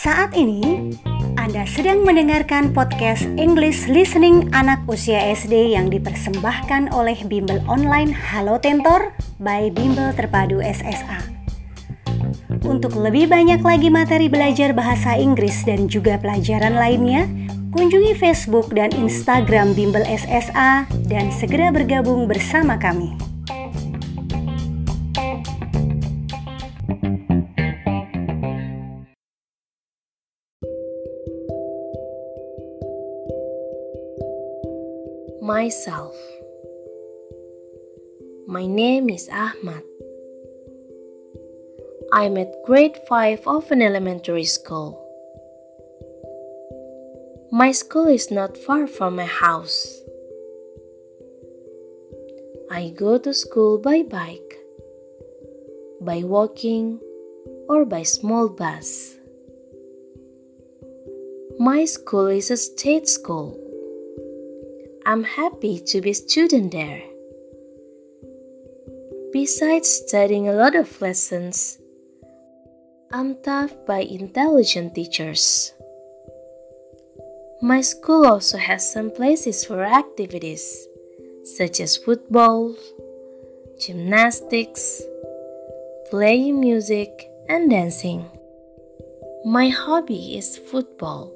Saat ini, Anda sedang mendengarkan podcast English Listening anak usia SD yang dipersembahkan oleh Bimbel Online Halo Tentor by Bimbel Terpadu SSA. Untuk lebih banyak lagi materi belajar bahasa Inggris dan juga pelajaran lainnya, kunjungi Facebook dan Instagram Bimbel SSA dan segera bergabung bersama kami. Myself. My name is Ahmad. I'm at grade 5 of an elementary school. My school is not far from my house. I go to school by bike, by walking, or by small bus. My school is a state school. I'm happy to be a student there. Besides studying a lot of lessons, I'm taught by intelligent teachers. My school also has some places for activities such as football, gymnastics, playing music, and dancing. My hobby is football.